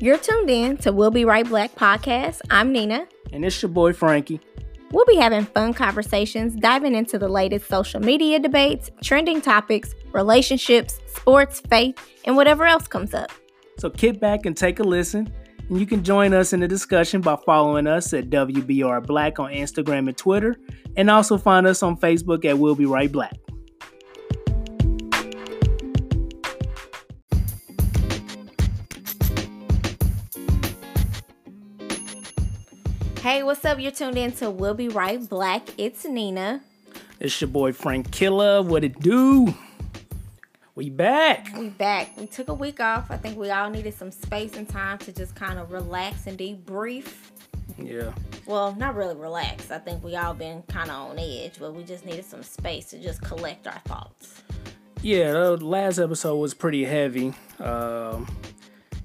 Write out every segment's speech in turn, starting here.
You're tuned in to We'll Be Right Black podcast. I'm Nina. And it's your boy Frankie. We'll be having fun conversations, diving into the latest social media debates, trending topics, relationships, sports, faith, and whatever else comes up. So kick back and take a listen. And you can join us in the discussion by following us at WBR Black on Instagram and Twitter, and also find us on Facebook at We'll Be Right Black. Hey, what's up? You're tuned in to We'll Be Right Black. It's Nina. It's your boy Frank Killer. What it do? We back. We back. We took a week off. I think we all needed some space and time to just kind of relax and debrief. Yeah. Well, not really relax. I think we all been kind of on edge, but we just needed some space to just collect our thoughts. Yeah, the last episode was pretty heavy. Um,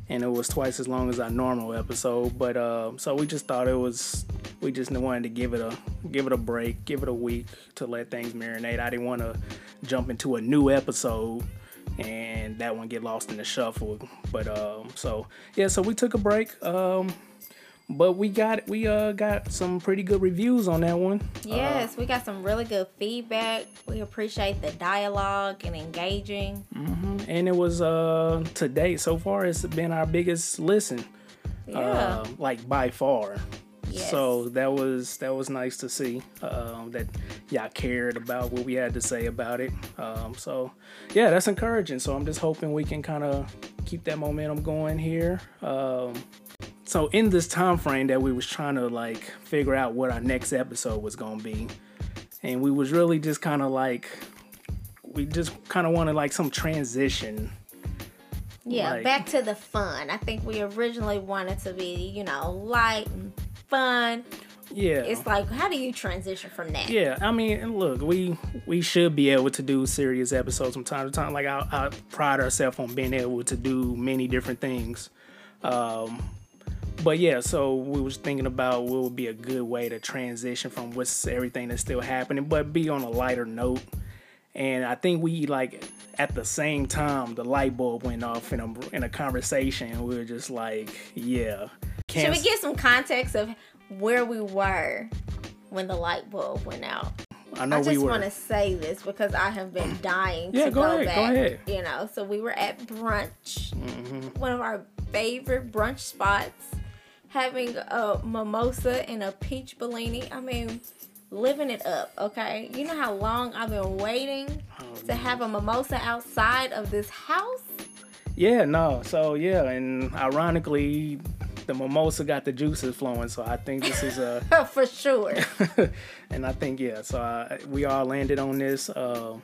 and it was twice as long as our normal episode. But uh, so we just thought it was we just wanted to give it a give it a break, give it a week to let things marinate. I didn't want to jump into a new episode and that one get lost in the shuffle. But um, so yeah, so we took a break. Um, but we got we uh got some pretty good reviews on that one. Yes, uh, we got some really good feedback. We appreciate the dialogue and engaging. Mm-hmm. And it was uh today so far it's been our biggest listen. Yeah. Uh, like by far. Yes. So that was that was nice to see um, that y'all cared about what we had to say about it. Um, so yeah, that's encouraging. So I'm just hoping we can kind of keep that momentum going here. Um, so in this time frame that we was trying to like figure out what our next episode was gonna be, and we was really just kind of like we just kind of wanted like some transition yeah, like, back to the fun. I think we originally wanted to be, you know, light and fun. Yeah. It's like how do you transition from that? Yeah, I mean, look, we we should be able to do serious episodes from time to time. Like I, I pride ourselves on being able to do many different things. Um, but yeah, so we was thinking about what would be a good way to transition from what's everything that's still happening, but be on a lighter note. And I think we like at the same time the light bulb went off in a in a conversation. We were just like, yeah. Should we get some context of where we were when the light bulb went out? I know I just we want to say this because I have been dying yeah, to go, go ahead, back. Go ahead. You know, so we were at brunch, mm-hmm. one of our favorite brunch spots, having a mimosa and a peach Bellini. I mean, living it up. Okay, you know how long I've been waiting oh, to have a mimosa outside of this house. Yeah, no. So yeah, and ironically, the mimosa got the juices flowing, so I think this is a for sure. and I think yeah, so I, we all landed on this. Uh,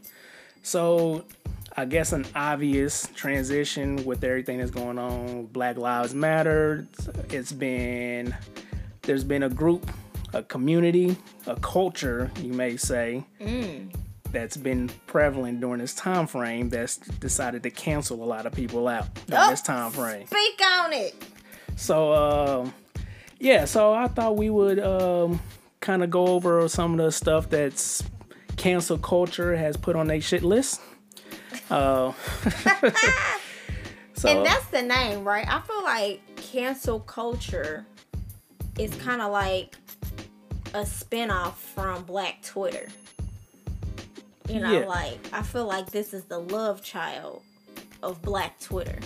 so I guess an obvious transition with everything that's going on. Black Lives Matter. It's been there's been a group, a community, a culture, you may say. Mm. That's been prevalent during this time frame. That's decided to cancel a lot of people out during oh, this time frame. Speak on it. So, um, yeah, so I thought we would um, kind of go over some of the stuff that's cancel culture has put on their shit list. Uh, so, and that's the name, right? I feel like cancel culture is kind of like a spinoff from Black Twitter. You know, yeah. like I feel like this is the love child of Black Twitter.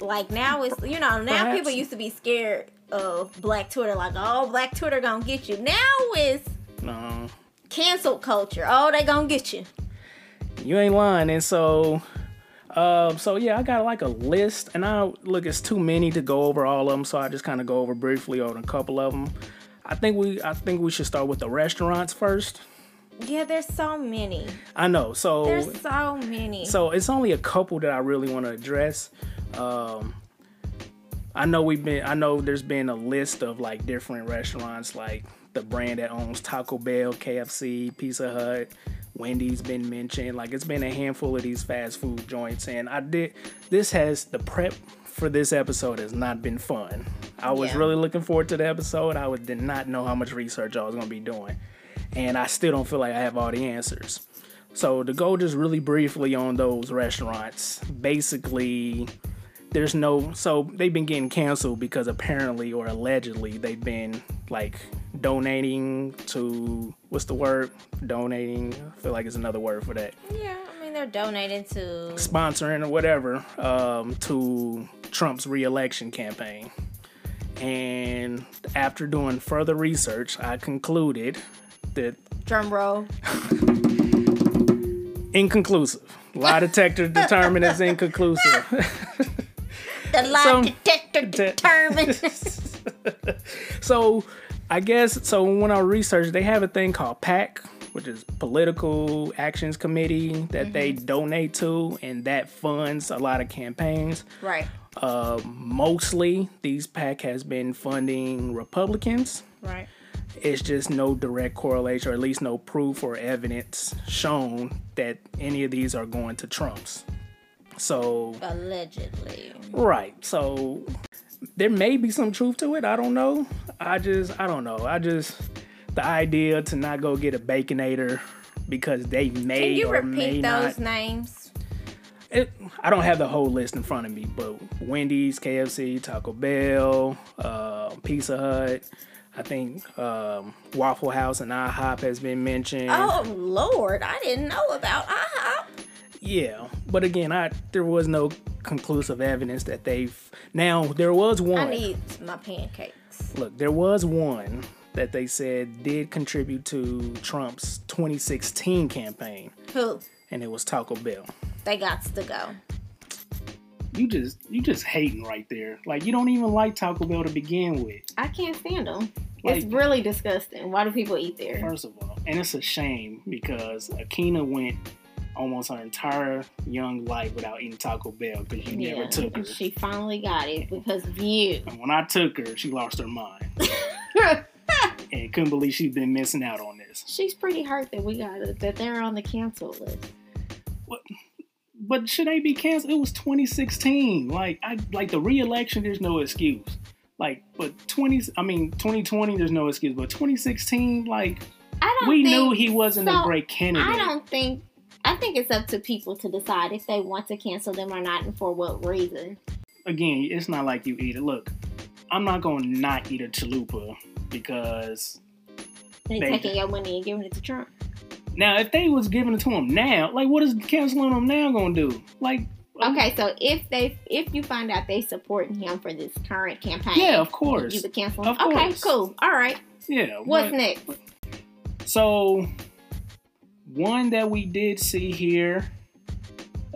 Like now it's you know now Perhaps. people used to be scared of Black Twitter, like oh Black Twitter gonna get you. Now it's no cancel culture. Oh they gonna get you. You ain't lying, and so. Uh, so yeah, I got like a list, and I look, it's too many to go over all of them, so I just kind of go over briefly on a couple of them. I think we, I think we should start with the restaurants first. Yeah, there's so many. I know. So there's so many. So it's only a couple that I really want to address. Um, I know we've been. I know there's been a list of like different restaurants, like the brand that owns Taco Bell, KFC, Pizza Hut, Wendy's been mentioned. Like it's been a handful of these fast food joints, and I did. This has the prep for this episode has not been fun. I was yeah. really looking forward to the episode. I did not know how much research I was gonna be doing, and I still don't feel like I have all the answers. So to go just really briefly on those restaurants, basically there's no so they've been getting canceled because apparently or allegedly they've been like donating to what's the word? Donating. I feel like it's another word for that. Yeah i mean they're donating to sponsoring or whatever um, to trump's reelection campaign. And after doing further research i concluded that drum roll. Inconclusive. Lie detector determined it's inconclusive. The lie so, detector determined. so, I guess so. When I researched, they have a thing called PAC, which is Political Actions Committee that mm-hmm. they donate to, and that funds a lot of campaigns. Right. Uh, mostly, these PAC has been funding Republicans. Right. It's just no direct correlation, or at least no proof or evidence shown that any of these are going to Trump's. So allegedly. Right. So there may be some truth to it. I don't know. I just I don't know. I just the idea to not go get a baconator because they may Can you or repeat may those not, names? It, I don't have the whole list in front of me, but Wendy's, KFC, Taco Bell, uh, Pizza Hut. I think um, Waffle House and IHOP has been mentioned. Oh Lord, I didn't know about IHOP. Yeah, but again, I there was no conclusive evidence that they've. Now there was one. I need my pancakes. Look, there was one that they said did contribute to Trump's 2016 campaign. Who? And it was Taco Bell. They got to go. You just you just hating right there. Like you don't even like Taco Bell to begin with. I can't stand them. Like, it's really disgusting. Why do people eat there? First of all, and it's a shame because Akina went almost her entire young life without eating Taco Bell because you yeah, never took her. She finally got it because of you. And when I took her, she lost her mind. and couldn't believe she'd been missing out on this. She's pretty hurt that we got it, that they're on the cancel list. What? But should they be canceled? It was 2016. Like I like the re-election. There's no excuse. Like, but 20. I mean, 2020. There's no excuse. But 2016. Like, I don't we knew he wasn't so, a great candidate. I don't think I think it's up to people to decide if they want to cancel them or not and for what reason. Again, it's not like you eat it. Look, I'm not going to not eat a chalupa because they taking your money and giving it to Trump. Now, if they was giving it to him now, like what is canceling them now going to do? Like uh, Okay, so if they if you find out they supporting him for this current campaign, yeah, of course, you would cancel. Him? Of okay, course. cool. All right. Yeah. What's but, next? So one that we did see here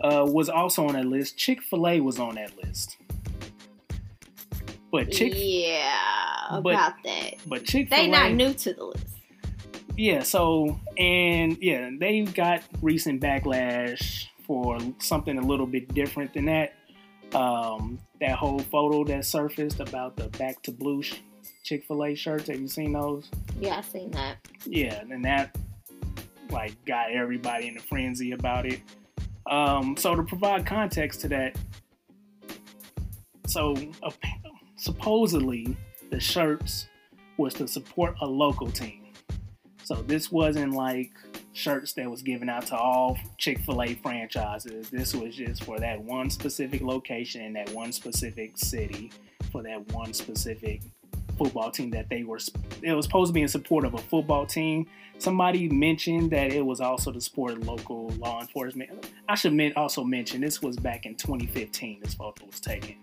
uh, was also on that list. Chick Fil A was on that list. But Chick, yeah, but, about that. But Chick Fil A, they not new to the list. Yeah. So and yeah, they got recent backlash for something a little bit different than that. Um, that whole photo that surfaced about the back to blue Chick Fil A shirts. Have you seen those? Yeah, I've seen that. Yeah, and that like got everybody in a frenzy about it. Um, so to provide context to that, so uh, supposedly the shirts was to support a local team. So this wasn't like shirts that was given out to all Chick-fil-A franchises. This was just for that one specific location in that one specific city for that one specific football team that they were it was supposed to be in support of a football team somebody mentioned that it was also to support local law enforcement. I should also mention this was back in 2015. This photo was taken.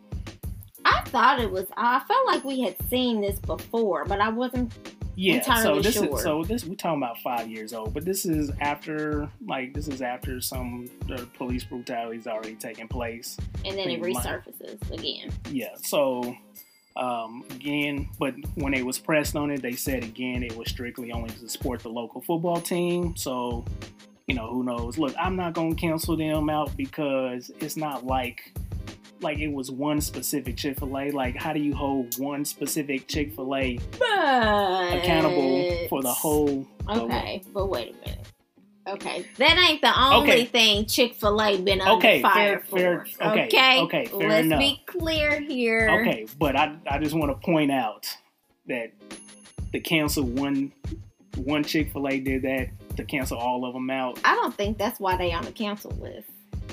I thought it was. I felt like we had seen this before, but I wasn't. Yeah, so this sure. is so this we're talking about five years old, but this is after like this is after some police brutality is already taking place, and then it resurfaces again. Yeah, so um, again, but when it was pressed on it, they said again it was strictly only to support the local football team. So, you know, who knows? Look, I'm not gonna cancel them out because it's not like like it was one specific Chick Fil A. Like, how do you hold one specific Chick Fil A accountable for the whole? Okay, but wait a minute. Okay, that ain't the only okay. thing Chick Fil A been under okay, fire fair, for. Fair, okay, okay, okay fair let's enough. be clear here. Okay, but I I just want to point out that the cancel one one Chick Fil A did that to cancel all of them out. I don't think that's why they on the cancel list.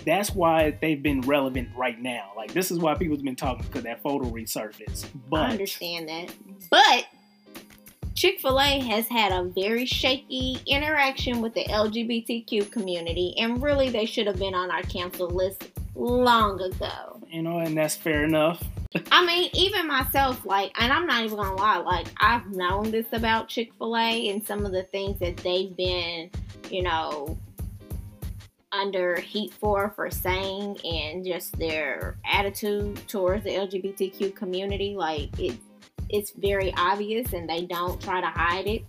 that's why they've been relevant right now. Like this is why people's been talking because that photo resurfaced. But I understand that, but Chick fil A has had a very shaky interaction with the LGBTQ community, and really they should have been on our cancel list long ago. You know, and that's fair enough. I mean, even myself, like, and I'm not even gonna lie, like, I've known this about Chick fil A and some of the things that they've been, you know, under heat for for saying and just their attitude towards the LGBTQ community. Like, it it's very obvious and they don't try to hide it.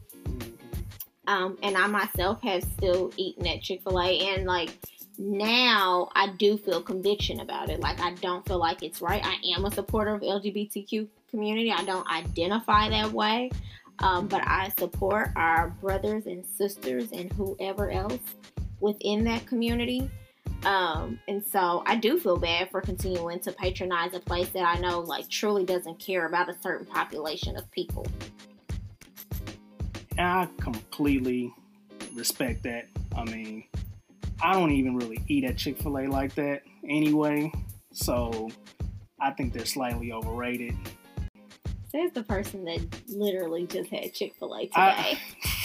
Um, and I myself have still eaten at Chick fil A and like now I do feel conviction about it. Like I don't feel like it's right. I am a supporter of LGBTQ community. I don't identify that way. Um, but I support our brothers and sisters and whoever else within that community. Um, and so I do feel bad for continuing to patronize a place that I know like truly doesn't care about a certain population of people. I completely respect that. I mean, I don't even really eat at Chick fil A like that anyway. So I think they're slightly overrated. Says the person that literally just had Chick fil A today. I,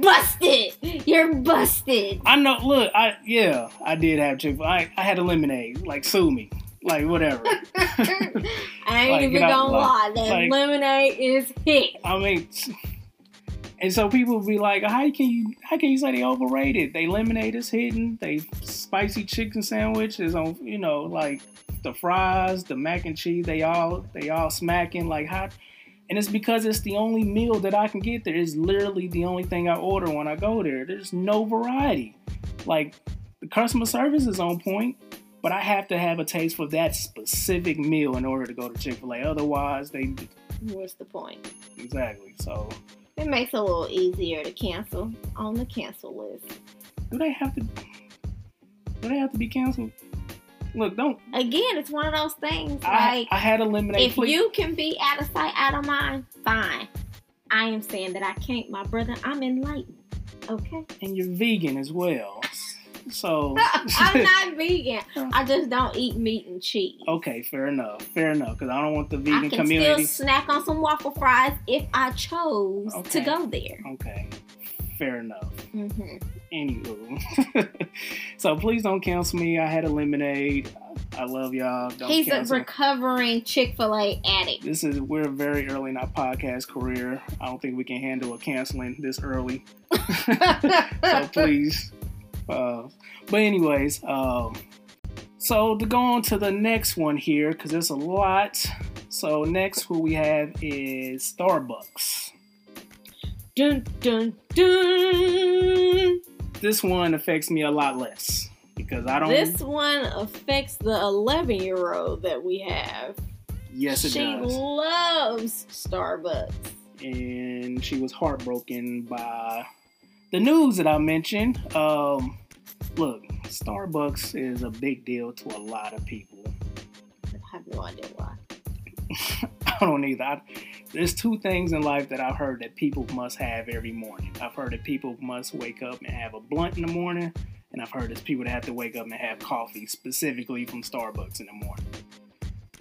busted. You're busted. I know. Look, I yeah, I did have Chick. I I had a lemonade. Like sue me. Like whatever. I ain't like, even gonna lie. That like, lemonade is hit. I mean, and so people be like, "How can you? How can you say they overrated? They lemonade is hitting. They spicy chicken sandwich is on. You know, like the fries, the mac and cheese. They all they all smacking. Like how? And it's because it's the only meal that I can get there. It's literally the only thing I order when I go there. There's no variety. Like the customer service is on point, but I have to have a taste for that specific meal in order to go to Chick fil A. Otherwise, they. What's the point? Exactly. So. It makes it a little easier to cancel on the cancel list. Do they have to? Do they have to be canceled? Look, don't. Again, it's one of those things. I, like I had eliminated. If please. you can be out of sight, out of mind, fine. I am saying that I can't, my brother. I'm enlightened. Okay. And you're vegan as well. So I'm not vegan. I just don't eat meat and cheese. Okay, fair enough. Fair enough. Because I don't want the vegan community. I can community. Still snack on some waffle fries if I chose okay. to go there. Okay, fair enough. Mm-hmm. Anywho, so please don't cancel me. I had a lemonade. I love y'all. Don't He's cancel. a recovering Chick Fil A addict. This is we're very early in our podcast career. I don't think we can handle a canceling this early. so please. Uh, but anyways, um, so to go on to the next one here because there's a lot. So next, who we have is Starbucks. Dun dun dun. This one affects me a lot less because I don't. This one affects the 11 year old that we have. Yes, it she does. She loves Starbucks. And she was heartbroken by the news that I mentioned. Um, look, Starbucks is a big deal to a lot of people. I have no idea why. I don't either. I, there's two things in life that I've heard that people must have every morning. I've heard that people must wake up and have a blunt in the morning, and I've heard there's people that have to wake up and have coffee, specifically from Starbucks in the morning.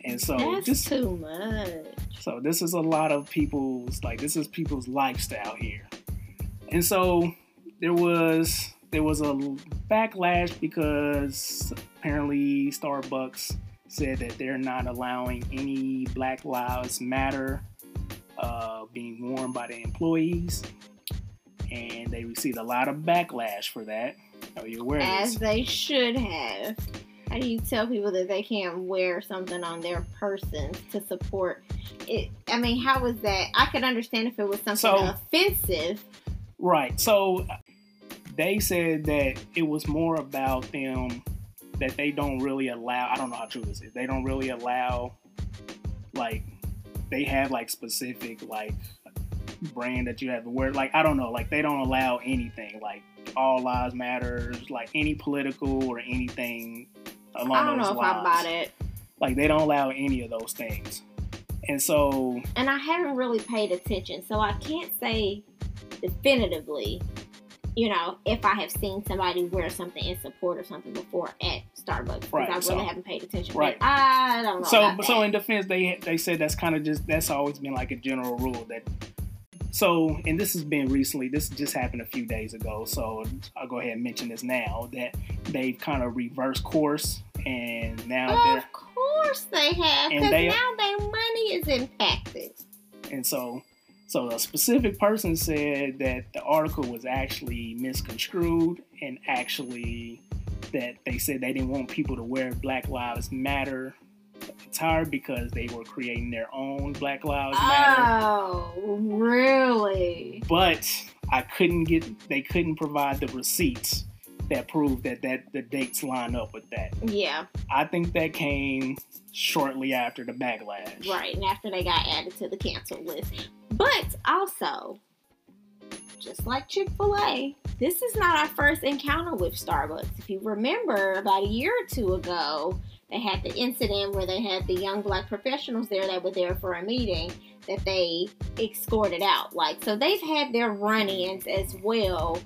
And so That's this too much. So this is a lot of people's like this is people's lifestyle here. And so there was there was a backlash because apparently Starbucks said that they're not allowing any Black Lives Matter uh, being worn by the employees, and they received a lot of backlash for that. Are you aware? As they should have. How do you tell people that they can't wear something on their person to support it? I mean, how was that? I could understand if it was something so, offensive. Right. So they said that it was more about them that they don't really allow. I don't know how true this is. They don't really allow, like, they have like specific like brand that you have to wear. Like, I don't know. Like, they don't allow anything. Like, all lives matters. Like any political or anything along I don't know if I bought it. Like, they don't allow any of those things. And so. And I haven't really paid attention, so I can't say definitively you know, if I have seen somebody wear something in support or something before at Starbucks, because right, I really so, haven't paid attention. Right. I don't know. So, so in defense, they they said that's kind of just that's always been like a general rule that. So, and this has been recently. This just happened a few days ago. So I'll go ahead and mention this now that they've kind of reversed course, and now of they're. Of course they have, because now their money is impacted. And so so a specific person said that the article was actually misconstrued and actually that they said they didn't want people to wear Black Lives Matter attire because they were creating their own Black Lives Matter. Oh, really? But I couldn't get they couldn't provide the receipts that proved that that the dates line up with that. Yeah. I think that came shortly after the backlash. Right, and after they got added to the cancel list. But also, just like Chick fil A, this is not our first encounter with Starbucks. If you remember, about a year or two ago, they had the incident where they had the young black professionals there that were there for a meeting that they escorted out. Like, so they've had their run ins as well.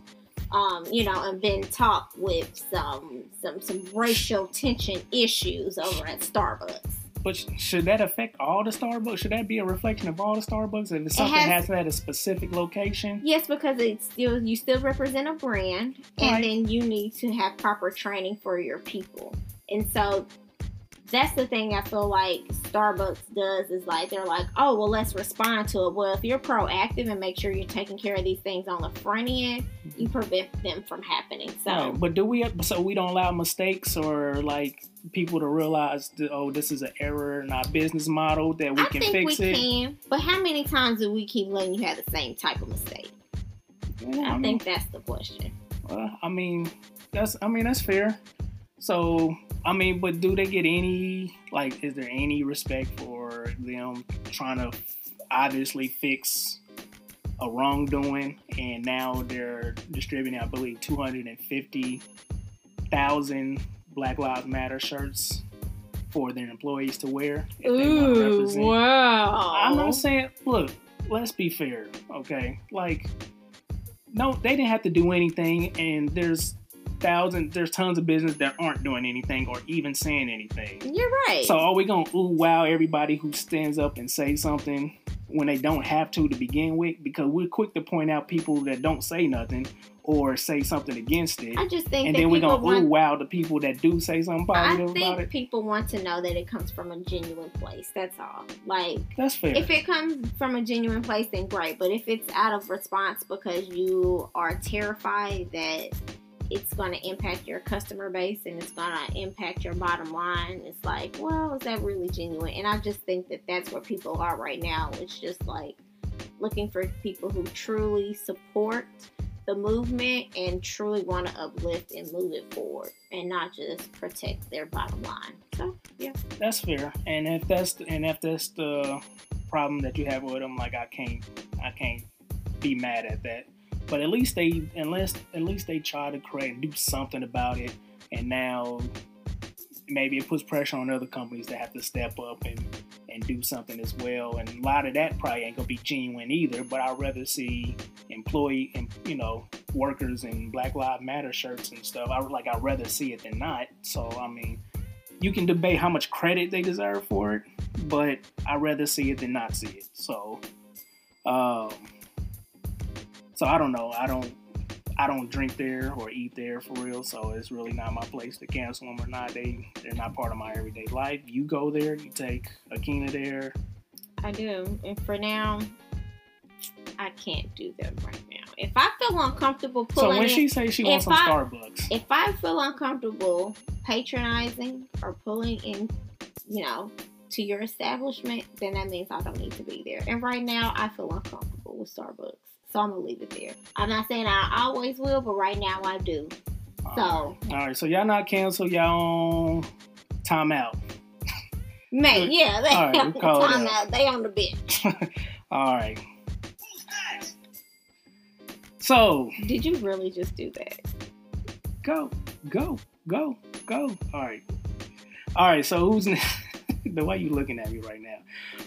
Um, you know, and been talked with some some some racial tension issues over at Starbucks. But should that affect all the Starbucks? Should that be a reflection of all the Starbucks? If something it has, has at a specific location? Yes, because it's still you still represent a brand, and then you need to have proper training for your people. And so that's the thing I feel like Starbucks does is like they're like, oh well, let's respond to it. Well, if you're proactive and make sure you're taking care of these things on the front end, you prevent them from happening. So, right. but do we? So we don't allow mistakes or like people to realize, that, oh, this is an error in our business model that we I can fix we it. Can, but how many times do we keep letting you have the same type of mistake? Yeah, I, I mean, think that's the question. Well, I mean, that's I mean that's fair. So I mean, but do they get any like? Is there any respect for them trying to obviously fix a wrongdoing, and now they're distributing, I believe, two hundred and fifty thousand Black Lives Matter shirts for their employees to wear if they want to represent. Wow! I'm not saying. Look, let's be fair, okay? Like, no, they didn't have to do anything, and there's thousands, there's tons of business that aren't doing anything or even saying anything. You're right. So are we gonna ooh wow everybody who stands up and say something when they don't have to to begin with? Because we're quick to point out people that don't say nothing or say something against it. I just think, and then we're gonna want, ooh wow the people that do say something positive I think people want to know that it comes from a genuine place. That's all. Like that's fair. If it comes from a genuine place, then great. But if it's out of response because you are terrified that it's going to impact your customer base and it's going to impact your bottom line. It's like, well, is that really genuine? And I just think that that's where people are right now. It's just like looking for people who truly support the movement and truly want to uplift and move it forward and not just protect their bottom line. So, yeah. That's fair. And if that's the, and if that's the problem that you have with them, like I can't I can't be mad at that. But at least they, unless at least they try to create do something about it. And now maybe it puts pressure on other companies to have to step up and and do something as well. And a lot of that probably ain't gonna be genuine either. But I'd rather see employee and you know workers in Black Lives Matter shirts and stuff. I like I'd rather see it than not. So I mean, you can debate how much credit they deserve for it, but I'd rather see it than not see it. So. Um, so I don't know. I don't I don't drink there or eat there for real, so it's really not my place to cancel them or not. They they're not part of my everyday life. You go there, you take Akina there. I do, and for now, I can't do them right now. If I feel uncomfortable pulling, so when she says she wants some I, Starbucks, if I feel uncomfortable patronizing or pulling in, you know, to your establishment, then that means I don't need to be there. And right now, I feel uncomfortable with Starbucks. So I'm gonna leave it there. I'm not saying I always will, but right now I do. So all right, so y'all not cancel y'all on timeout. Man, yeah, they all right, timeout. They on the bench. all right. So did you really just do that? Go, go, go, go. All right, all right. So who's next? the way you looking at me right now.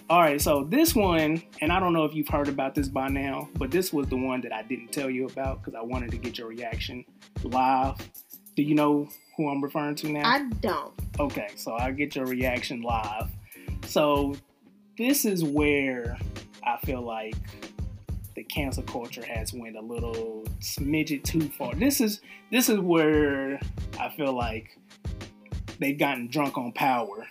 All right, so this one, and I don't know if you've heard about this by now, but this was the one that I didn't tell you about because I wanted to get your reaction live. Do you know who I'm referring to now? I don't. Okay, so I'll get your reaction live. So this is where I feel like the cancel culture has went a little smidget too far. This is this is where I feel like they've gotten drunk on power.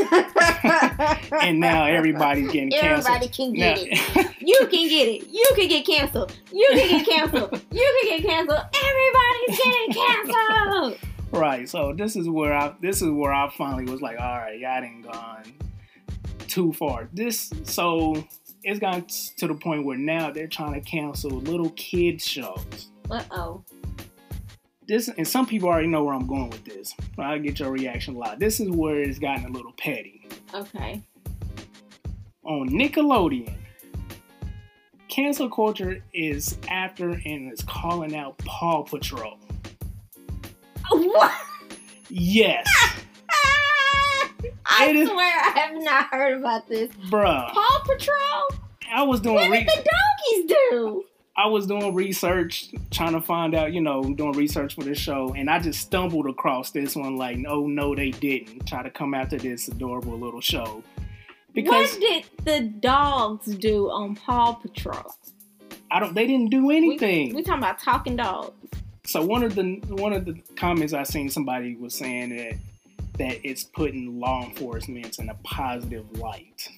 and now everybody's getting canceled. Everybody can get now, it. You can get it. You can get canceled. You can get canceled. You can get canceled. Everybody's getting canceled. Right. So this is where I this is where I finally was like, all right, y'all didn't gone too far. This so it's gotten to the point where now they're trying to cancel little kids shows. Uh oh. This and some people already know where I'm going with this. I'll get your reaction live. This is where it's gotten a little petty. Okay. On Nickelodeon, cancel culture is after and is calling out Paw Patrol. What? Yes. I it swear is, I have not heard about this. Bruh. Paw Patrol? I was doing What did re- the donkeys do? I was doing research, trying to find out, you know, doing research for this show, and I just stumbled across this one. Like, no, no, they didn't try to come after this adorable little show. Because what did the dogs do on Paw Patrol? I don't. They didn't do anything. We, we talking about talking dogs. So one of the one of the comments I seen somebody was saying that that it's putting law enforcement in a positive light.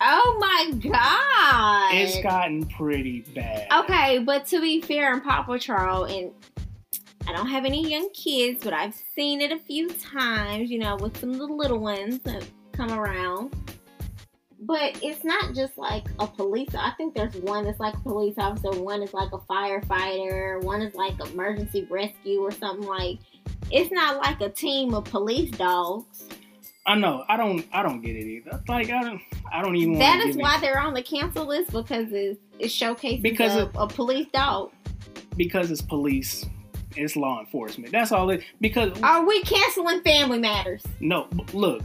Oh my god! It's gotten pretty bad. Okay, but to be fair, in Paw Patrol, and I don't have any young kids, but I've seen it a few times. You know, with some of the little ones that come around. But it's not just like a police. I think there's one that's like a police officer, one is like a firefighter, one is like emergency rescue or something like. It's not like a team of police dogs. I know. I don't. I don't get it either. Like I don't. I don't even. That is why it. they're on the cancel list because it's, it showcases because a, a police dog. Because it's police. It's law enforcement. That's all it. Because are we canceling Family Matters? No. Look,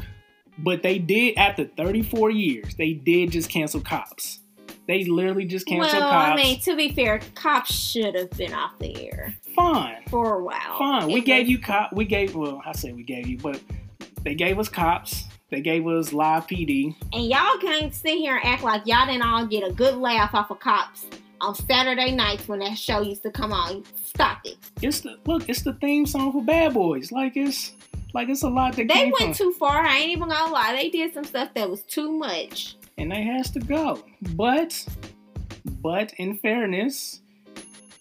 but they did after 34 years. They did just cancel cops. They literally just canceled well, cops. I mean, to be fair, cops should have been off the air. Fine. For a while. Fine. We gave you cop. We gave. Well, I say we gave you, but they gave us cops. They gave us live PD. And y'all can't sit here and act like y'all didn't all get a good laugh off of cops on Saturday nights when that show used to come on. Stop it. It's the look. It's the theme song for Bad Boys. Like it's like it's a lot that they went from. too far. I ain't even gonna lie. They did some stuff that was too much, and they has to go. But, but in fairness,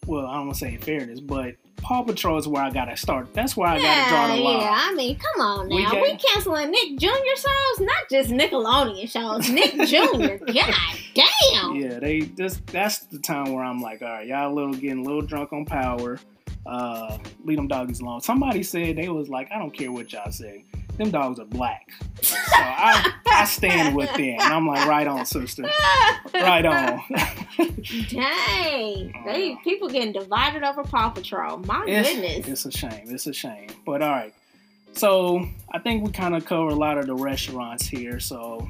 well, I don't want to say in fairness, but Paw Patrol is where I gotta start. That's where I yeah, gotta draw the line. Yeah, I mean, come on now. We, got, we canceling Nick Jr. shows, not just Nickelodeon shows. Nick Jr. God damn. Yeah, they just that's the time where I'm like, all right, y'all a little getting a little drunk on power. Uh, leave them doggies alone. Somebody said they was like, I don't care what y'all say. Them dogs are black. So I, I stand with them. And I'm like, right on, sister. Right on. Dang. They people getting divided over Paw Patrol. My it's, goodness. It's a shame. It's a shame. But all right. So I think we kind of cover a lot of the restaurants here. So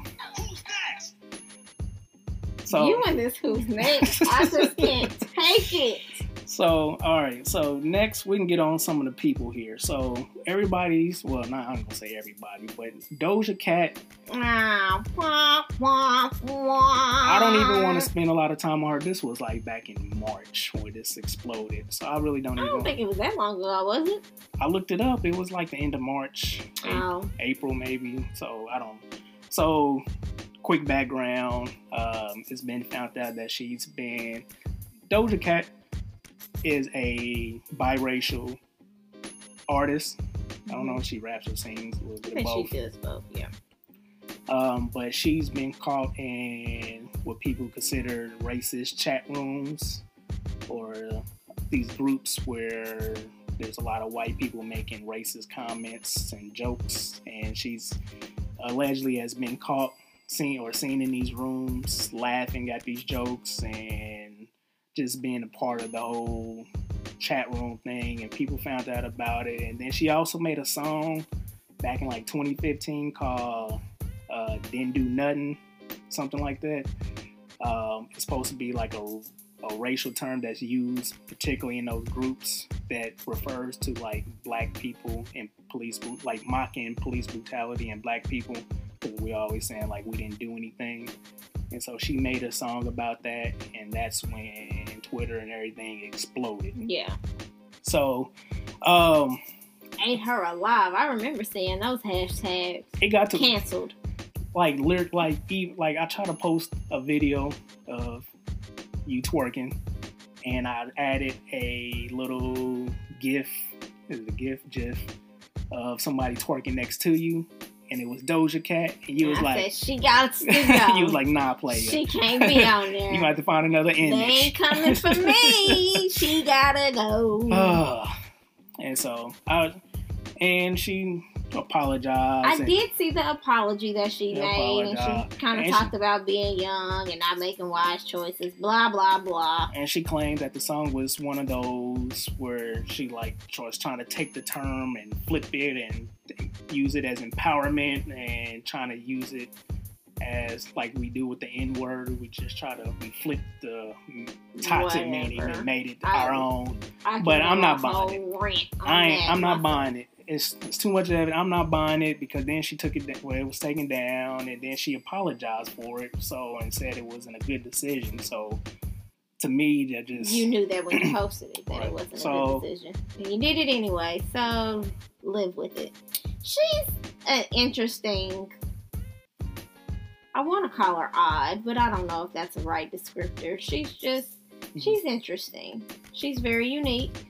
so you and this who's next. I just can't take it. So, all right. So next, we can get on some of the people here. So everybody's well, not I'm gonna say everybody, but Doja Cat. I don't even want to spend a lot of time on her. This was like back in March when this exploded. So I really don't. I don't even, think it was that long ago, was it? I looked it up. It was like the end of March, oh. April maybe. So I don't. So quick background. Um, it's been found out that she's been Doja Cat is a biracial artist. I don't know if she raps or sings. A little bit of both. She does both, yeah. Um, but she's been caught in what people consider racist chat rooms or these groups where there's a lot of white people making racist comments and jokes, and she's allegedly has been caught seen or seen in these rooms laughing at these jokes and just being a part of the whole chat room thing, and people found out about it. And then she also made a song back in like 2015 called uh, didn't do nothing, something like that. Um, it's supposed to be like a, a racial term that's used particularly in those groups that refers to like black people and police, like mocking police brutality and black people. Because we always saying like we didn't do anything. And so she made a song about that, and that's when Twitter and everything exploded. Yeah. So, um, ain't her alive? I remember seeing those hashtags. It got to canceled. Like lyric, like even like I try to post a video of you twerking, and I added a little GIF, is it a GIF, GIF of somebody twerking next to you, and it was Doja Cat, and you was I like, "She got to go." you was like, "Nah, play it. She can't be on there. you have to find another image. They ain't coming for me. she gotta go. Uh, and so I, and she apologized. I and, did see the apology that she made, and she kind of talked she- about being young and not making wise choices. Blah blah blah. and she claimed that the song was one of those where she like was trying to take the term and flip it and use it as empowerment and trying to use it as like we do with the N word. We just try to we flip the toxic meaning and made it I- our own. I But I'm not buying on I ain't, I'm not buying it. It's, it's too much of it. I'm not buying it because then she took it da- well, it was taken down and then she apologized for it. So and said it wasn't a good decision. So to me, that just You knew that when you posted it that Right. it wasn't So- a good decision, and you did it anyway. So live with it. She's an interesting. I want to call her odd, but I don't know if that's the right descriptor. She's just Mm-hmm. she's interesting. She's very unique.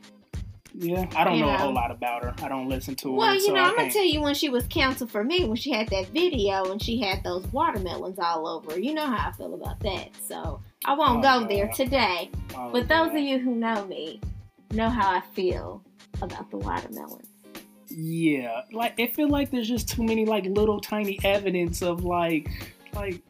Yeah. I don't you know, a whole lot about her. I don't listen to her. Well, you so know, I'm gonna tell you when she was canceled for me when she had that video and she had those watermelons all over. You know how I feel about that. So I won't Oh, go there today. Oh, But those God. of you who know me know how I feel about the watermelon. Yeah, like it feel like there's just too many like little tiny evidence of like like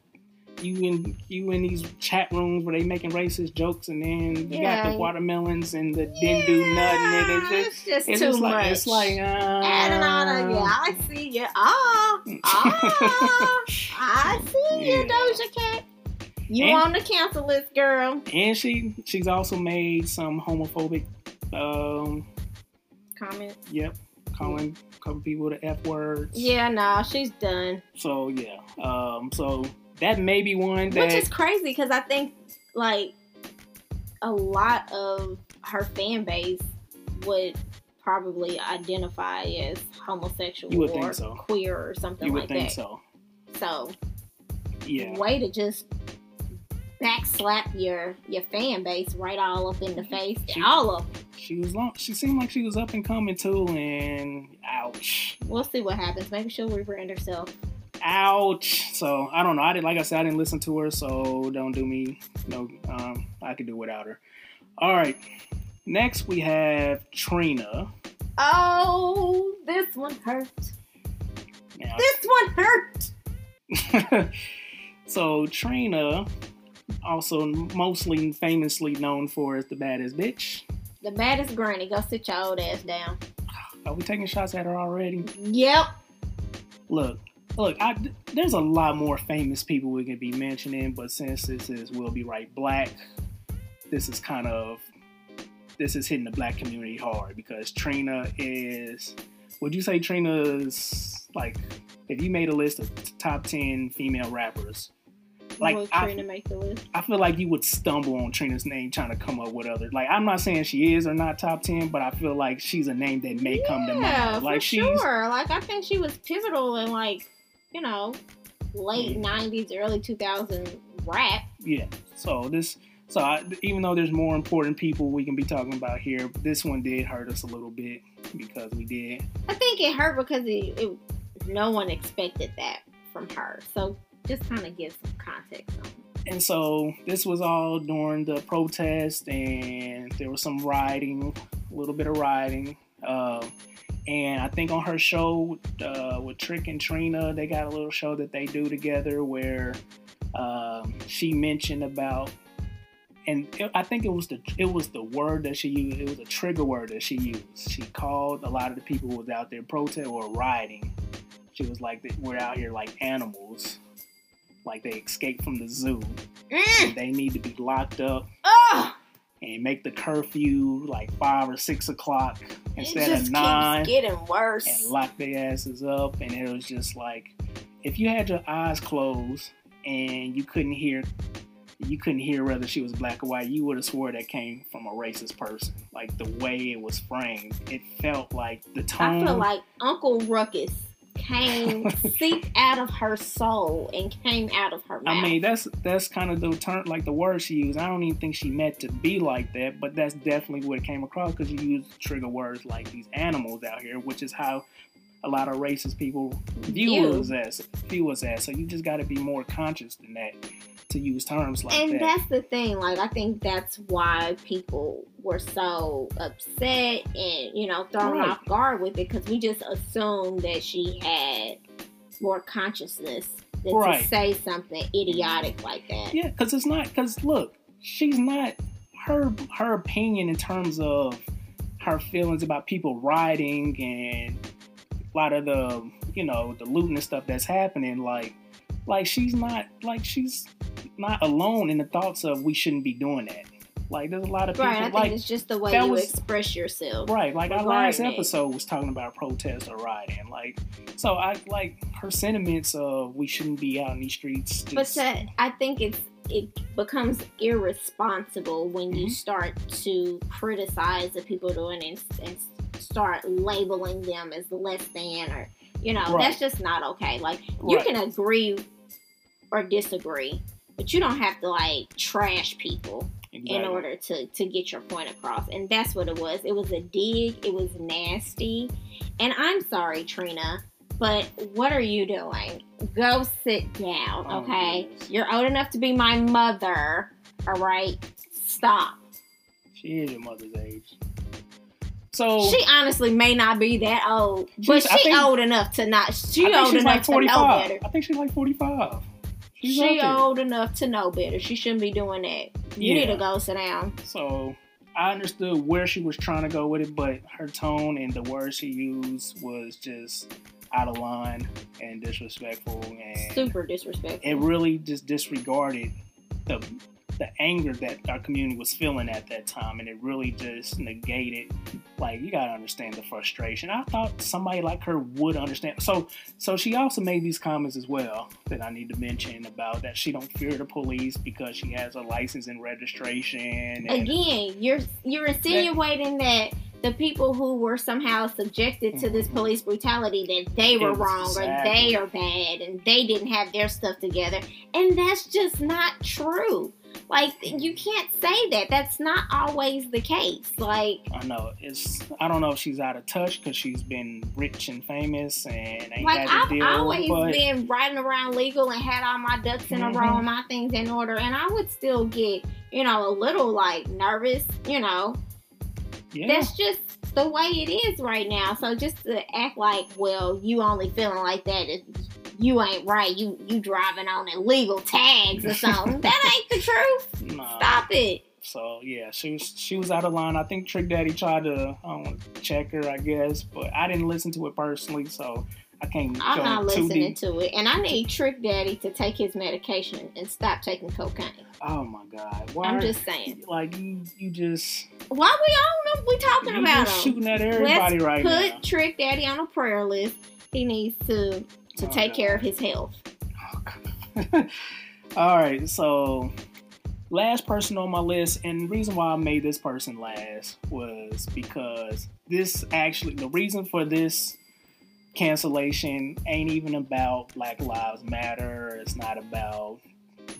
you in you in these chat rooms where they making racist jokes and then you got the watermelons and the didn't do nothing and it's just it's just it's too just much. like it's like uh, Adding on a, yeah, I see you. Ah, ah, I see you, Yeah. Doja Cat. You And- on the cancel list, girl. and she she's also made some homophobic um Comment. yep calling calling people the f words Yeah, no, she's done. so yeah um so that may be one that Which is crazy because I think like a lot of her fan base would probably identify as homosexual You would or think so. queer or something you would like think that. so So yeah way to just backslap your your fan base right all up in the mm-hmm. face. She- all of them. she was long she seemed like she was up and coming too and ouch We'll see what happens. Maybe she'll rebrand herself. Ouch so i don't know i didn't like i said i didn't listen to her so don't do me no um i could do without her all right next we have trina Oh, this one hurt. now This one hurt. so Trina, also mostly famously known for as the baddest bitch. The baddest granny. Go sit your old ass down. Are we taking shots at her already? Yep. Look, look. I, there's a lot more famous people we could be mentioning, but since this is We'll Be Right Black, this is kind of this is hitting the black community hard because Trina is. Would you say Trina's like if you made a list of top ten female rappers? Like, I- Trina make the list? I feel like you would stumble on Trina's name trying to come up with other. Like I'm not saying she is or not top ten, but I feel like she's a name that may come to mind. Like for she's sure. Like I think she was pivotal in like, you know, late Mm. '90s, early 2000s rap. yeah. So this, so I, even though there's more important people we can be talking about here, this one did hurt us a little bit because we did. I think it hurt because it, it no one expected that from her. So just kind of give some context on. And so this was all during the protest, and there was some rioting, a little bit of rioting. Um, and I think on her show uh, with Trick and Trina, they got a little show that they do together where um, she mentioned about, and it, I think it was the it was the word that she used. It was a trigger word that she used. She called a lot of the people who was out there protesting or rioting. She was like, "We're out here like animals, like they escaped from the zoo. Mm. They need to be locked up." Oh and make the curfew like five or six o'clock instead of nine. getting worse. And lock their asses up, and it was just like if you had your eyes closed and you couldn't hear you couldn't hear whether she was black or white, you would have swore that came from a racist person. Like the way it was framed, it felt like the tone. I feel like Uncle Ruckus came seeped out of her soul and came out of her mouth. I mean, that's that's kind of the term, like the word she used. I don't even think she meant to be like that, but that's definitely what it came across because you use trigger words like these animals out here, which is how a lot of racist people view us as view us as. So you just got to be more conscious than that to use terms like and that. And that's the thing. Like I think that's why people were so upset and you know thrown right. off guard with it because we just assumed that she had more consciousness than right. to say something idiotic like that. Yeah, because it's not. Because look, she's not her her opinion in terms of her feelings about people rioting and a lot of the you know the looting and stuff that's happening like like she's not like she's not alone in the thoughts of we shouldn't be doing that like there's a lot of people right, I like it's just the way you was, express yourself. Right. Like our last episode was talking about protests or rioting. Like so I like her sentiments of we shouldn't be out in these streets. Just... But to, I think it's it becomes irresponsible when you mm-hmm. start to criticize the people doing it and, and start labeling them as less than or you know right. that's just not okay like you right. can agree or disagree but you don't have to like trash people exactly. in order to to get your point across. And that's what it was. It was a dig. It was nasty. And i'm sorry trina but what are you doing? Go sit down oh, okay? you're old enough to be my mother all right? Stop. She is your mother's age. So she honestly may not be that old, but she old enough to not. She old enough like to know better. I think she's like forty five. She old enough to know better. She shouldn't be doing that. You yeah. need to go sit down. So I understood where she was trying to go with it, but her tone and the words she used was just out of line and disrespectful and super disrespectful. It really just disregarded the the anger that our community was feeling at that time, and it really just negated. Like you gotta understand the frustration. I thought somebody like her would understand. So, so she also made these comments as well that I need to mention about that she don't fear the police because she has a license and registration. And Again, you're you're insinuating that, that the people who were somehow subjected to this mm-hmm. police brutality that they were exactly. wrong or they are bad and they didn't have their stuff together. And that's just not true. Like you can't say that. That's not always the case. Like I know it's. I don't know if she's out of touch because she's been rich and famous and ain't like I've deal, always but... been riding around legal and had all my ducks in mm-hmm. a row and my things in order, and I would still get you know a little like nervous. You know, yeah. that's just the way it is right now. So just to act like, well, you only feeling like that is you ain't right. You you driving on illegal tags or something. that ain't the truth. Nah. Stop it. So yeah, she was she was out of line. I think Trick Daddy tried to um, check her, I guess, but I didn't listen to it personally, so I can't. I'm not listening to it, and I need Trick Daddy to take his medication and stop taking cocaine. Oh my God! Why I'm just saying. Like you, you just. Why we on them? We talking about him. shooting at everybody Let's right put now. Put Trick Daddy on a prayer list. He needs to to oh, take care of his health. All right, so last person on my list, and the reason why I made this person last was because this actually, the reason for this cancellation ain't even about Black Lives Matter. It's not about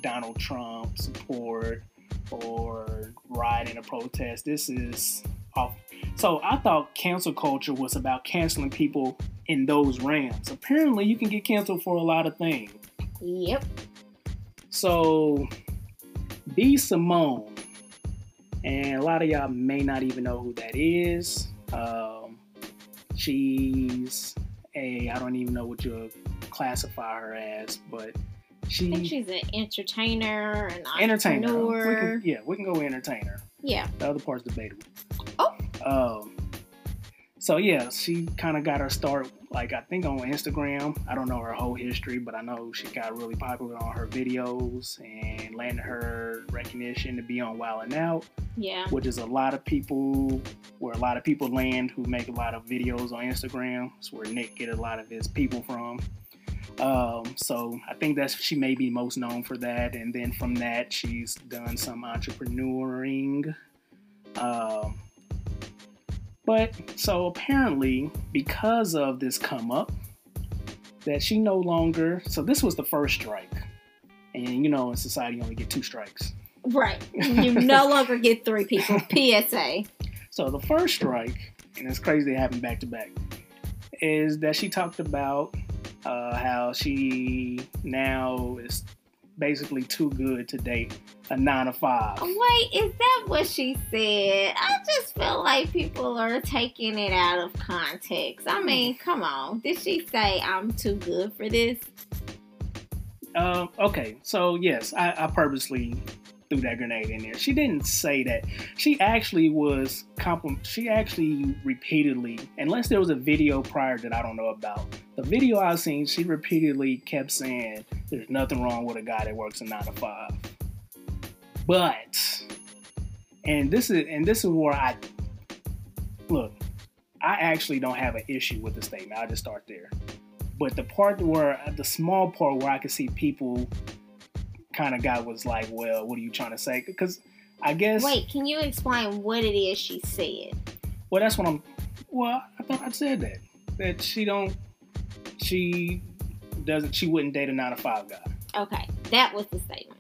Donald Trump support or rioting a protest. This is off. So I thought cancel culture was about canceling people in those realms. Apparently, you can get canceled for a lot of things. Yep. So, B. Simone, and a lot of y'all may not even know who that is. Um, she's a, I don't even know what you classify her as, but she. I think she's an entertainer, an entertainer. We can, yeah, we can go entertainer. Yeah. The other part's debatable. Oh. Um, so yeah, she kind of got her start like I think on Instagram. I don't know her whole history, but I know she got really popular on her videos and landed her recognition to be on Wild and Out. Yeah. Which is a lot of people, where a lot of people land who make a lot of videos on Instagram. It's where Nick get a lot of his people from. Um, so I think that's she may be most known for that, and then from that she's done some entrepreneuring. Um, but so apparently, because of this come up, that she no longer. So this was the first strike, and you know in society you only get two strikes. Right. You no longer get three people. PSA. So the first strike, and it's crazy they happen back to back, is that she talked about uh, how she now is basically too good to date a nine to five. Wait, is that what she said? I just feel like people are taking it out of context. I mean, hmm. come on. Did she say I'm too good for this? Um, okay, so yes, I, I purposely threw that grenade in there. She didn't say that. She actually was compliment. She actually repeatedly, unless there was a video prior that I don't know about, the video I've seen, she repeatedly kept saying, "There's nothing wrong with a guy that works a nine to five. But, and this is and this is where I look. I actually don't have an issue with the statement. I'll just start there. But the part where the small part where I can see people kind of guy was like, well, what are you trying to say? Because I guess. Wait, can you explain what it is she said? Well, that's what I'm. Well, I thought I said that that she don't. She doesn't. She wouldn't date a nine to five guy. Okay, that was the statement.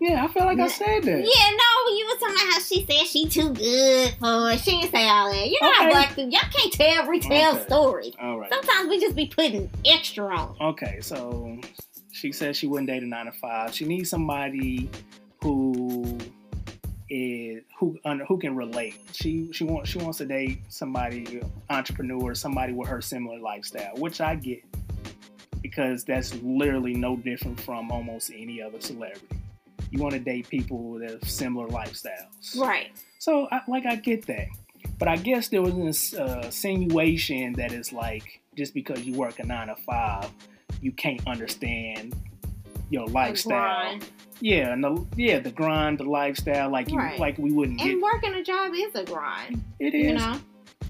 Yeah, I feel like I said that. Yeah, no, you were talking about how she said she too good for it. She didn't say all that. You know okay. how black people, y'all can't tell, retell okay. stories. All right. Sometimes we just be putting extra on. Okay, so she says she wouldn't date a nine to five. She needs somebody who is who who can relate. She she wants she wants to date somebody entrepreneur, somebody with her similar lifestyle, which I get because that's literally no different from almost any other celebrity. You want to date people that have similar lifestyles, right? So I, like I get that, but I guess there was this uh, insinuation that it's like just because you work a nine to five you can't understand your lifestyle. Yeah, and the yeah the grind, the lifestyle, like you right. like we wouldn't. And get, working a job is a grind. It is. You know.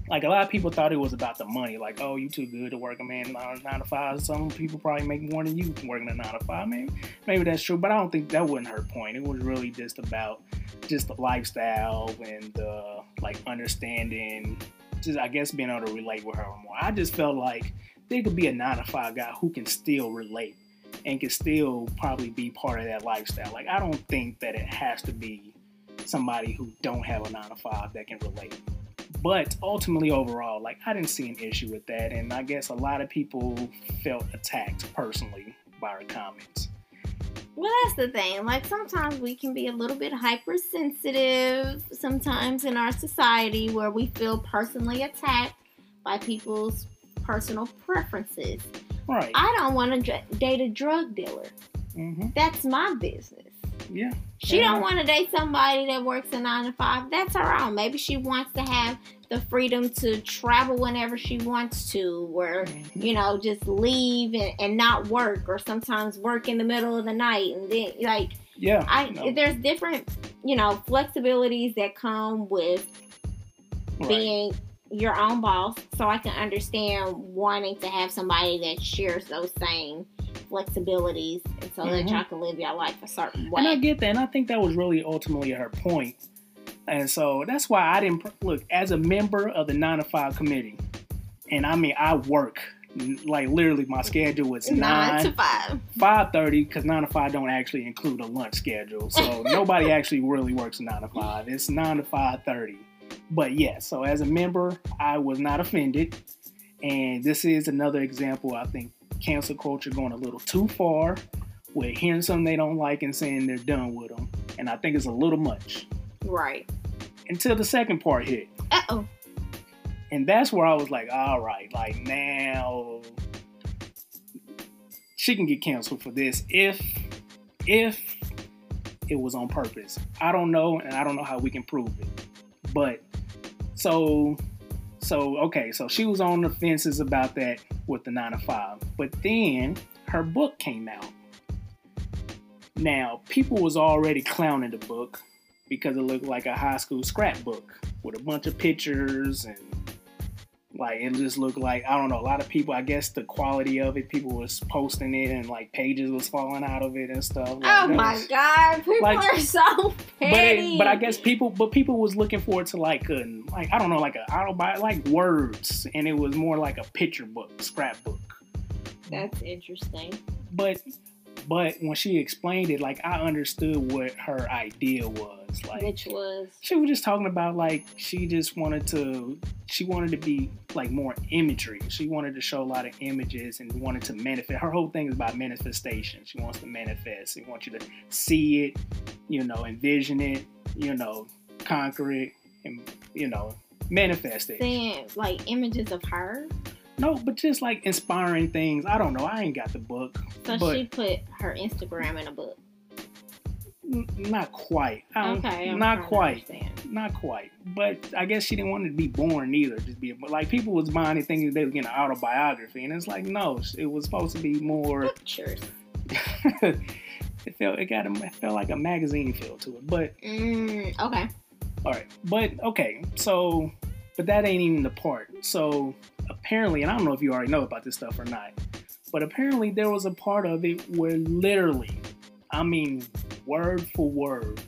Like a lot of people thought it was about the money. Like, oh, you too good to work a man nine, nine to five. Some people probably make more than you working a nine to five. Maybe, maybe that's true, but I don't think that wasn't her point. It was really just about just the lifestyle and uh, like understanding. Just I guess being able to relate with her more. I just felt like there could be a nine to five guy who can still relate and can still probably be part of that lifestyle. Like I don't think that it has to be somebody who don't have a nine to five that can relate. But ultimately, overall, like I didn't see an issue with that, and I guess a lot of people felt attacked personally by her comments. Well, that's the thing. Like sometimes we can be a little bit hypersensitive. Sometimes in our society, where we feel personally attacked by people's personal preferences. Right. I don't want to date a drug dealer. Mm-hmm. That's my business. Yeah. She yeah. don't want to date somebody that works a nine to five. That's her own. Maybe she wants to have the freedom to travel whenever she wants to, or mm-hmm. you know just leave and, and not work, or sometimes work in the middle of the night, and then like yeah, I no. there's different you know flexibilities that come with right. being your own boss, so I can understand wanting to have somebody that shares those same flexibilities, and so mm-hmm. that y'all can live your life a certain way. And I get that, and I think that was really ultimately her point. And so that's why I didn't look as a member of the nine to five committee, and I mean I work like literally my schedule was nine, nine to five, five thirty because nine to five don't actually include a lunch schedule, so nobody actually really works nine to five. It's nine to five thirty. But yeah, so as a member, I was not offended. And this is another example, I think, cancel culture going a little too far with hearing something they don't like and saying they're done with them. And I think it's a little much. Right. Until the second part hit. Uh oh. And that's where I was like, all right, like now she can get canceled for this if if it was on purpose. I don't know, and I don't know how we can prove it. But so so okay, so she was on the fences about that with the nine to five. But then her book came out. Now, people was already clowning the book because it looked like a high school scrapbook with a bunch of pictures and like it just looked like I don't know. A lot of people, I guess, the quality of it, people was posting it and like pages was falling out of it and stuff. Like, oh my was, god, people like, are so petty. But, but I guess people, but people was looking forward to like a like I don't know, like a autobi like words, and it was more like a picture book, scrapbook. That's interesting. But but when she explained it, like I understood what her idea was. Like which was she was just talking about like she just wanted to she wanted to be like more imagery. She wanted to show a lot of images and wanted to manifest. Her whole thing is about manifestation. She wants to manifest. She wants you to see it, you know, envision it, you know, conquer it, and you know, manifest it. Saying like images of her. No, but just like inspiring things. I don't know. I ain't got the book. So but she put her Instagram in a book. N- not quite. okay. I'm not quite. Not quite. But I guess she didn't want it to be boring either. Just be like people was buying it thinking they were getting an autobiography, and it's like no, it was supposed to be more pictures. it felt it got a, it felt like a magazine feel to it, but mm, okay. All right, but okay, so but that ain't even the part. So apparently, and I don't know if you already know about this stuff or not, but apparently there was a part of it where literally, I mean, word for word,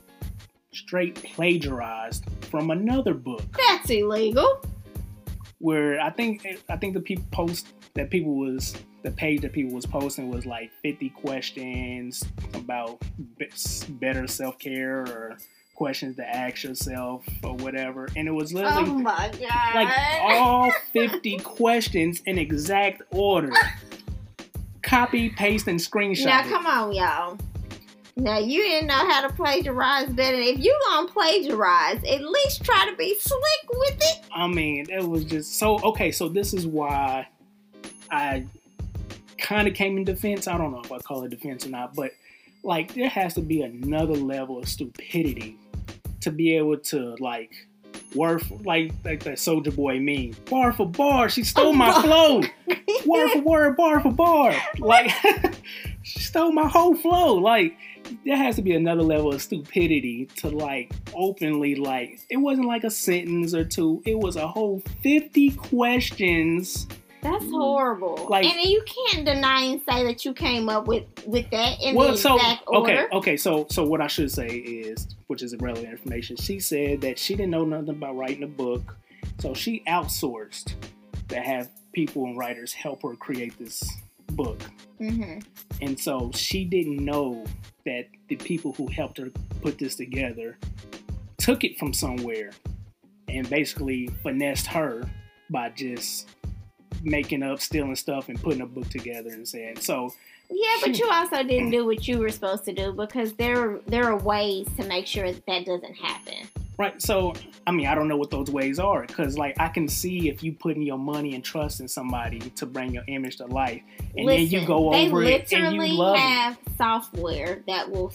straight plagiarized from another book. That's illegal. Where I think I think the people post that people was the page that people was posting was like 50 questions about better self care or questions to ask yourself or whatever. And it was literally oh my God. like all 50 questions in exact order. Copy, paste, and screenshot. Now, come on, y'all. Now, you didn't know how to plagiarize better. If you gonna plagiarize, at least try to be slick with it. I mean, it was just so okay. So, this is why I kind of came in defense. I don't know if I call it defense or not, but like there has to be another level of stupidity to be able to like word for, like like that Soldier Boy meme bar for bar. She stole my flow. word for word, bar for bar. Like she stole my whole flow. Like there has to be another level of stupidity to like openly like it wasn't like a sentence or two. It was a whole fifty questions that's mm. horrible. Like, and you can't deny and say that you came up with with that in well, the so, exact order. Okay, okay. So, so what I should say is, which is irrelevant information. She said that she didn't know nothing about writing a book, so she outsourced to have people and writers help her create this book. Mm-hmm. And so she didn't know that the people who helped her put this together took it from somewhere and basically finessed her by just making up, stealing stuff, and putting a book together and saying so. Yeah, but you also didn't do what you were supposed to do because there there are ways to make sure that that doesn't happen. Right. So, I mean, I don't know what those ways are because, like, I can see if you putting your money and trust in somebody to bring your image to life, and Listen, then you go over it and you love have it. software that will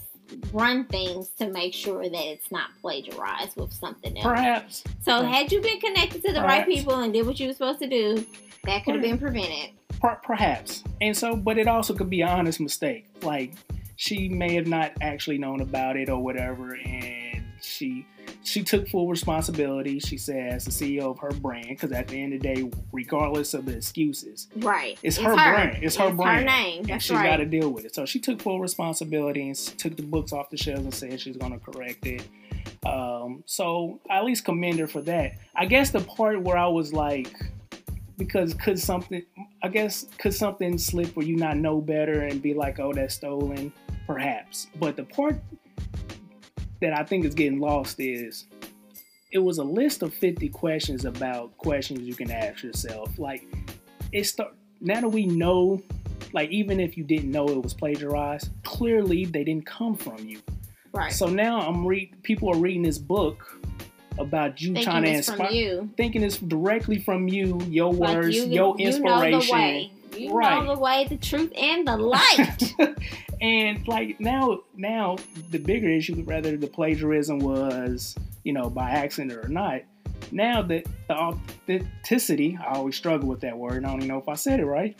run things to make sure that it's not plagiarized with something else. Perhaps. So, Perhaps. had you been connected to the Perhaps. right people and did what you were supposed to do, that could have been prevented. Perhaps. And so, but it also could be an honest mistake. Like, she may have not actually known about it or whatever, and she she took full responsibility. She said, as the CEO of her brand, because at the end of the day, regardless of the excuses, right, it's, it's her, her, brand. It's her it's brand. Her name. That's and she's right. got to deal with it. So she took full responsibility and took the books off the shelves and said she's going to correct it. Um, so I at least commend her for that. I guess the part where I was like, because could something I guess could something slip where you not know better and be like, oh, that's stolen, perhaps. But the part that I think is getting lost is it was a list of 50 questions about questions you can ask yourself. Like it start now that we know, like even if you didn't know it was plagiarized, clearly they didn't come from you. Right. So now I'm read people are reading this book about you thinking trying to inspire, you. thinking it's directly from you, your like words, you, your inspiration. You know the way. You right. know the way, the truth, and the light. and like now, now the bigger issue, whether the plagiarism was, you know, by accident or not, now that the authenticity, I always struggle with that word. I don't even know if I said it right.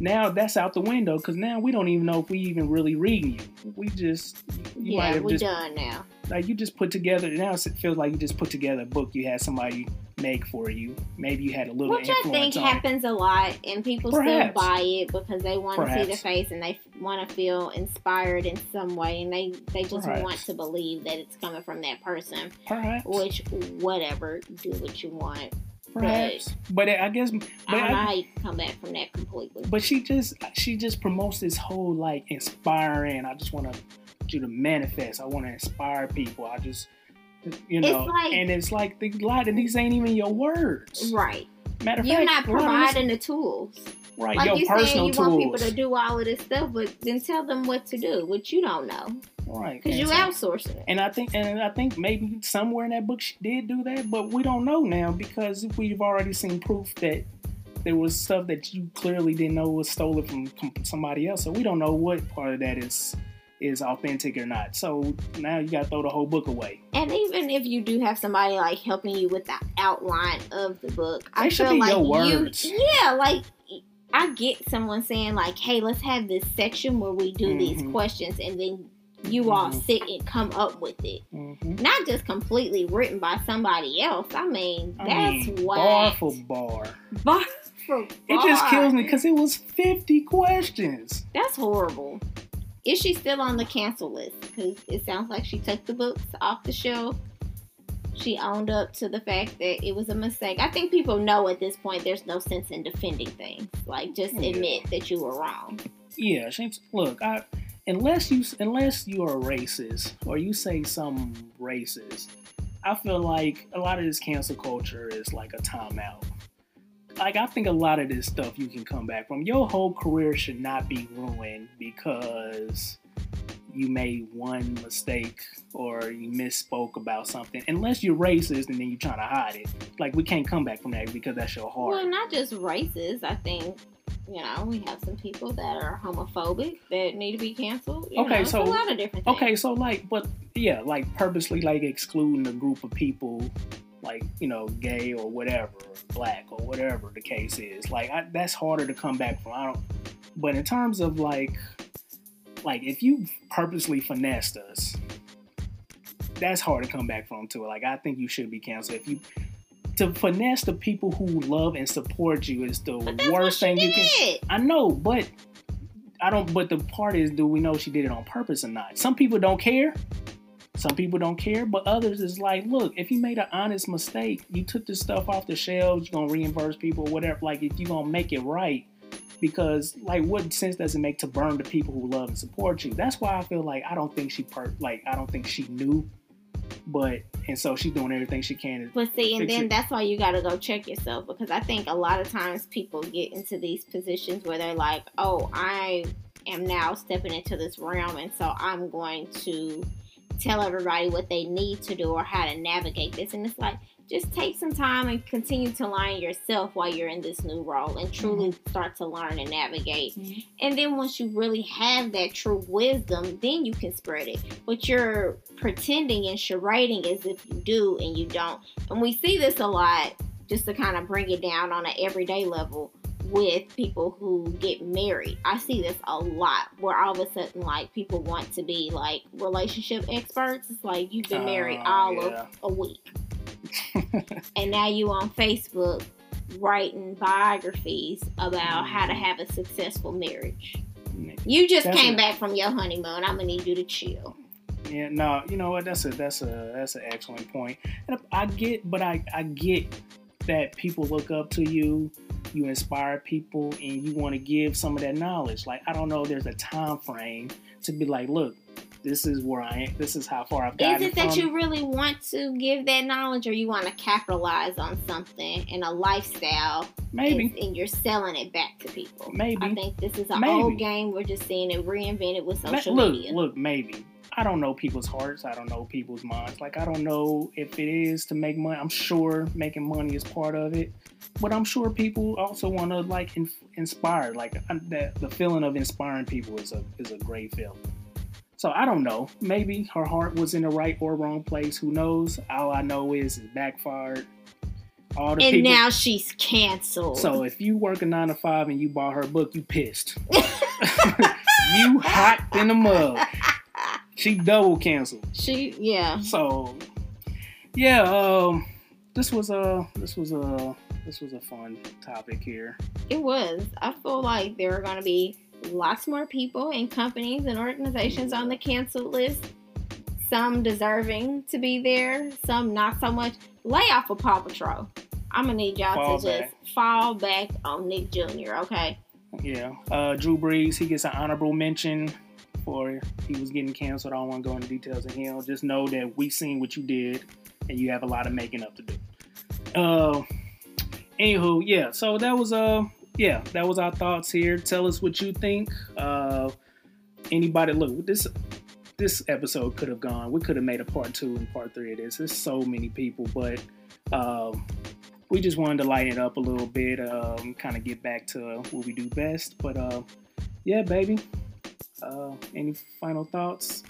Now that's out the window because now we don't even know if we even really reading you. We just you yeah, we just, done now. Like you just put together now it feels like you just put together a book you had somebody make for you. Maybe you had a little which I think happens it. a lot, and people Perhaps. still buy it because they want Perhaps. to see the face and they want to feel inspired in some way, and they they just Perhaps. want to believe that it's coming from that person. Perhaps. Which whatever, do what you want. Perhaps, but, but I guess but I don't I, know how you come back from that completely. But she just she just promotes this whole like inspiring. I just want to you to manifest. I want to inspire people. I just you know, like, and it's like the lot of these ain't even your words. Right. Matter of fact You're fact, not providing the tools. Right, like your you personal saying you tools. want people to do all of this stuff, but then tell them what to do, which you don't know. Right. Because you so, outsourcing it. And I think and I think maybe somewhere in that book she did do that, but we don't know now because we've already seen proof that there was stuff that you clearly didn't know was stolen from somebody else. So we don't know what part of that is is authentic or not. So now you got to throw the whole book away. And even if you do have somebody like helping you with the outline of the book, they I feel like you, yeah, like I get someone saying like, "Hey, let's have this section where we do mm-hmm. these questions," and then you mm-hmm. all sit and come up with it, mm-hmm. not just completely written by somebody else. I mean, I that's mean, bar for bar. Bar for bar. It just kills me because it was fifty questions. That's horrible. Is she still on the cancel list? Because it sounds like she took the books off the shelf. She owned up to the fact that it was a mistake. I think people know at this point there's no sense in defending things. Like just yeah. admit that you were wrong. Yeah, look, I unless you unless you are racist or you say some racist, I feel like a lot of this cancel culture is like a timeout like I think a lot of this stuff you can come back from. Your whole career should not be ruined because you made one mistake or you misspoke about something. Unless you're racist and then you're trying to hide it. Like we can't come back from that because that's your heart. Well, not just racist. I think you know we have some people that are homophobic that need to be canceled. You okay, know, so a lot of different. Things. Okay, so like, but yeah, like purposely like excluding a group of people like you know gay or whatever or black or whatever the case is like I, that's harder to come back from. I don't but in terms of like like if you purposely finessed us that's hard to come back from too like i think you should be canceled. If you to finesse the people who love and support you is the worst thing you can i know but i don't but the part is do we know she did it on purpose or not? Some people don't care some people don't care, but others is like, look, if you made an honest mistake, you took this stuff off the shelves, you're gonna reimburse people, whatever. Like, if you're gonna make it right, because like, what sense does it make to burn the people who love and support you? That's why I feel like I don't think she per like I don't think she knew, but and so she's doing everything she can. But see, and then it. that's why you got to go check yourself because I think a lot of times people get into these positions where they're like, oh, I am now stepping into this realm, and so I'm going to tell everybody what they need to do or how to navigate this. And it's like, just take some time and continue to learn yourself while you're in this new role and truly mm-hmm. start to learn and navigate. Mm-hmm. And then once you really have that true wisdom, then you can spread it. But you're pretending and charading as if you do and you don't. And we see this a lot just to kind of bring it down on an everyday level with people who get married. I see this a lot where all of a sudden, like, people want to be like relationship experts. It's like you've been married uh, all yeah. of a week. and now you on Facebook writing biographies about how to have a successful marriage. You just that's came a, back from your honeymoon. I'm gonna need you to chill. Yeah, no, you know what? That's a that's a that's an excellent point. And I get, but I I get that people look up to you you inspire people and you want to give some of that knowledge. Like I don't know, there's a time frame to be like, look, this is where I am. This is how far I've gotten. Is it that you really want to give that knowledge, or you want to capitalize on something in a lifestyle? Maybe. And, and, you're selling it back to people. Maybe. I think this is an maybe. old game. We're just seeing it reinvented with social look, media. Look, maybe. I don't know people's hearts. I don't know people's minds. Like I don't know if it is to make money. I'm sure making money is part of it, but I'm sure people also want to like in, inspire. Like that, the feeling of inspiring people is a is a great feeling. So I don't know. Maybe her heart was in the right or wrong place. Who knows? All I know is it backfired. all the and people. now she's canceled. So if you work a nine to five and you bought her book, you pissed. you hot in the mug. She double canceled. She yeah. So yeah, um, this was a this was a this was a fun topic here. It was. I feel like there are going to be lots more people and companies and organizations on the canceled list. Some deserving to be there, some not so much. Lay off of Paw Patrol. I'm gonna need y'all fall to back. just fall back on Nick Jr. Okay. Yeah. Uh, Drew Brees, he gets an honorable mention for he was getting canceled. I don't want to go into details of him. Just know that we seen what you did, and you have a lot of making up to do. Uh, anywho, yeah. So that was uh, yeah, that was our thoughts here. Tell us what you think. Uh, anybody look this this episode could have gone. We could have made a part two and part three of this. There's so many people, but um, we just wanted to lighten it up a little bit, um, kind of get back to what we do best. But uh, yeah, baby. Uh, any final thoughts?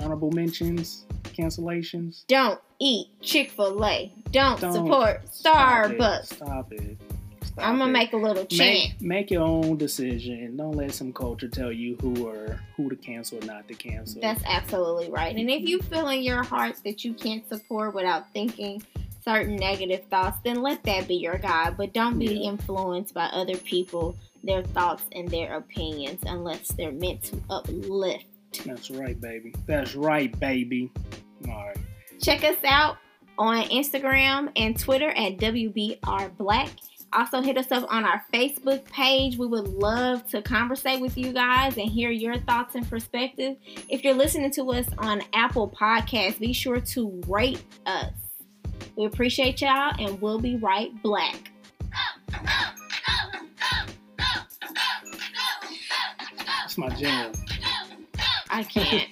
Honorable mentions, cancellations? Don't eat Chick fil A. Don't, Don't support Starbucks. Stop it. Stop it. Stop I'm gonna it. make a little chant. Make, make, your own decision. Don't let some culture tell you who or who to cancel or not to cancel. That's absolutely right. And if you feel in your heart that you can't support without thinking certain negative thoughts, then let that be your guide. But don't be yeah. influenced by other people, their thoughts, and their opinions unless they're meant to uplift. That's right, baby. That's right, baby. All right. Check us out on Instagram and Twitter at WBR Black. Also, hit us up on our Facebook page. We would love to conversate with you guys and hear your thoughts and perspectives. If you're listening to us on Apple Podcasts, be sure to rate us. We appreciate y'all, and we'll be right black. That's my jam. I can't.